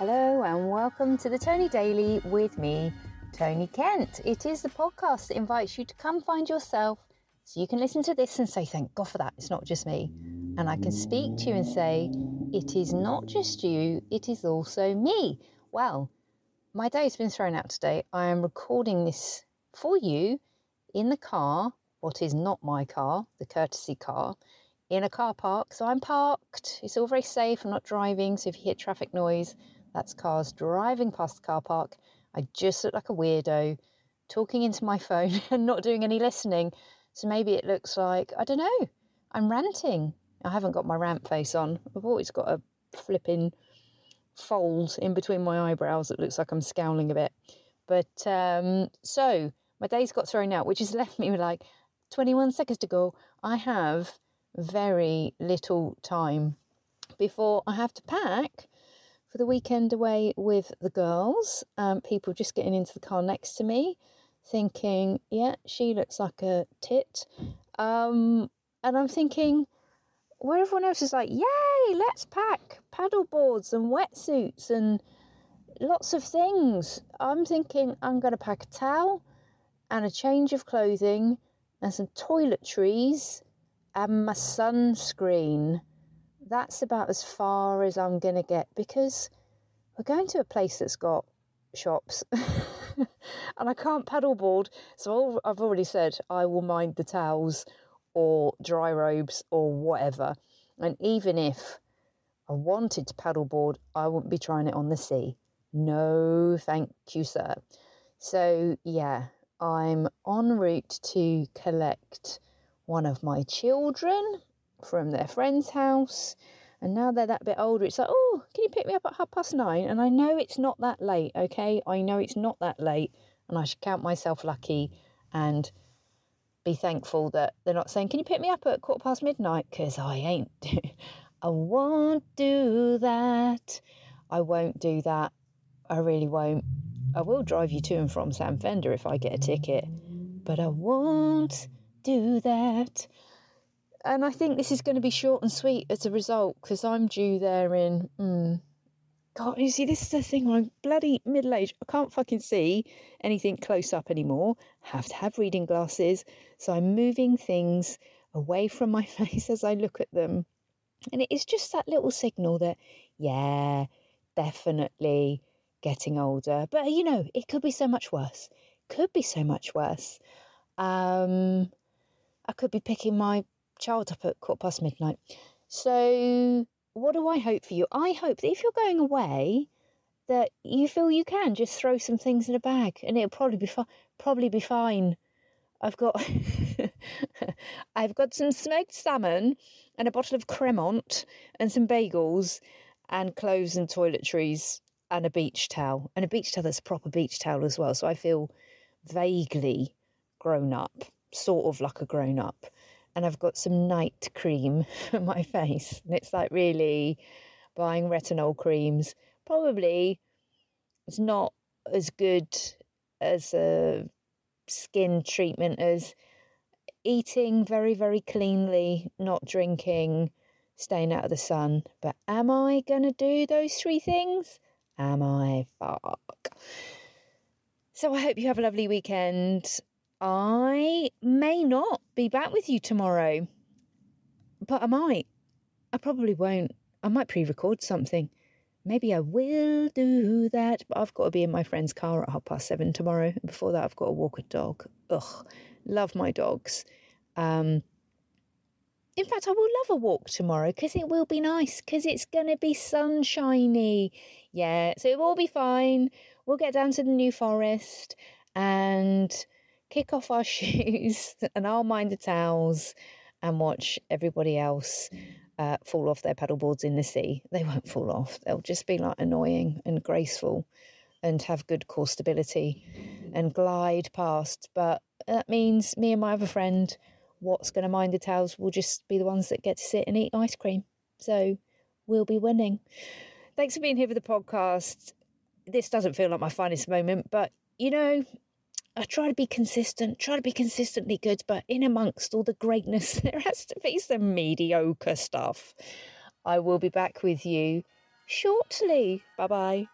Hello, and welcome to the Tony Daily with me, Tony Kent. It is the podcast that invites you to come find yourself so you can listen to this and say, Thank God for that, it's not just me. And I can speak to you and say, It is not just you, it is also me. Well, my day's been thrown out today. I am recording this for you in the car, what is not my car, the courtesy car, in a car park. So I'm parked. It's all very safe. I'm not driving. So if you hear traffic noise, that's cars driving past the car park. I just look like a weirdo talking into my phone and not doing any listening. So maybe it looks like, I don't know, I'm ranting. I haven't got my rant face on. I've always got a flipping fold in between my eyebrows that looks like I'm scowling a bit. But um, so my day's got thrown out, which has left me with like 21 seconds to go. I have very little time before I have to pack for the weekend away with the girls. Um, people just getting into the car next to me, thinking, yeah, she looks like a tit. Um, and I'm thinking, where everyone else is like, yay, let's pack paddle boards and wetsuits and lots of things. I'm thinking I'm going to pack a towel and a change of clothing and some toiletries and my sunscreen that's about as far as I'm going to get because we're going to a place that's got shops and I can't paddleboard. So I've already said I will mind the towels or dry robes or whatever. And even if I wanted to paddleboard, I wouldn't be trying it on the sea. No, thank you, sir. So, yeah, I'm en route to collect one of my children from their friend's house. And now they're that bit older, it's like, oh, can you pick me up at half past nine? And I know it's not that late, okay? I know it's not that late. And I should count myself lucky and be thankful that they're not saying, can you pick me up at quarter past midnight? Because I ain't. I won't do that. I won't do that. I really won't. I will drive you to and from Sam Fender if I get a ticket, but I won't do that. And I think this is going to be short and sweet as a result because I'm due there in. Mm, God, you see, this is the thing. I'm bloody middle aged. I can't fucking see anything close up anymore. Have to have reading glasses. So I'm moving things away from my face as I look at them. And it is just that little signal that, yeah, definitely getting older. But, you know, it could be so much worse. Could be so much worse. Um, I could be picking my child up at quarter past midnight. So, what do I hope for you? I hope that if you're going away, that you feel you can just throw some things in a bag, and it'll probably be fi- probably be fine. I've got I've got some smoked salmon and a bottle of Cremant and some bagels and clothes and toiletries and a beach towel and a beach towel that's a proper beach towel as well. So I feel vaguely grown up, sort of like a grown up and I've got some night cream on my face. And it's like really buying retinol creams. Probably it's not as good as a skin treatment as eating very, very cleanly, not drinking, staying out of the sun. But am I going to do those three things? Am I? Fuck. So I hope you have a lovely weekend. I may not be back with you tomorrow, but I might. I probably won't. I might pre record something. Maybe I will do that, but I've got to be in my friend's car at half past seven tomorrow. Before that, I've got to walk a dog. Ugh, love my dogs. Um, in fact, I will love a walk tomorrow because it will be nice because it's going to be sunshiny. Yeah, so it will be fine. We'll get down to the New Forest and kick off our shoes and I'll mind the towels and watch everybody else uh, fall off their paddleboards in the sea. They won't fall off. They'll just be like annoying and graceful and have good core stability and glide past. But that means me and my other friend, what's going to mind the towels, will just be the ones that get to sit and eat ice cream. So we'll be winning. Thanks for being here for the podcast. This doesn't feel like my finest moment, but you know, I try to be consistent, try to be consistently good, but in amongst all the greatness, there has to be some mediocre stuff. I will be back with you shortly. Bye bye.